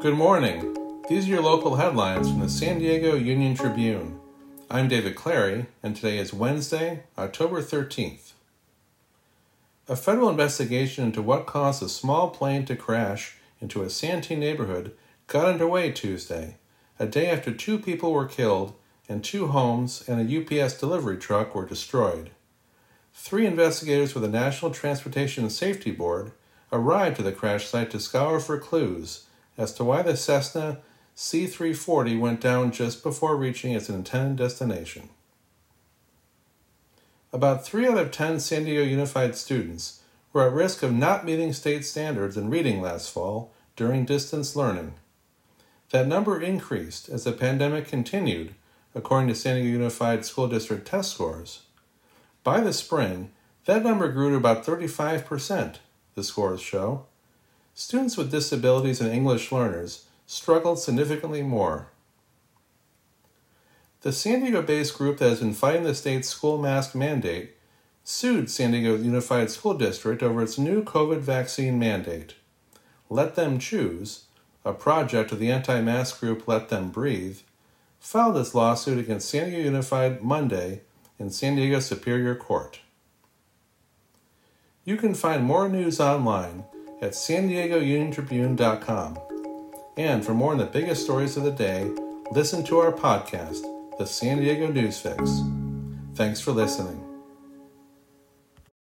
Good morning. These are your local headlines from the San Diego Union Tribune. I'm David Clary, and today is Wednesday, October 13th. A federal investigation into what caused a small plane to crash into a Santee neighborhood got underway Tuesday, a day after two people were killed and two homes and a UPS delivery truck were destroyed. Three investigators with the National Transportation Safety Board arrived to the crash site to scour for clues as to why the Cessna C 340 went down just before reaching its intended destination. About 3 out of 10 San Diego Unified students were at risk of not meeting state standards in reading last fall during distance learning. That number increased as the pandemic continued, according to San Diego Unified School District test scores. By the spring, that number grew to about 35%, the scores show. Students with disabilities and English learners struggled significantly more. The San Diego based group that has been fighting the state's school mask mandate sued San Diego Unified School District over its new COVID vaccine mandate. Let Them Choose, a project of the anti mask group Let Them Breathe, filed its lawsuit against San Diego Unified Monday in San Diego Superior Court. You can find more news online at san diego union tribune.com. And for more on the biggest stories of the day, listen to our podcast, The San Diego News Fix. Thanks for listening.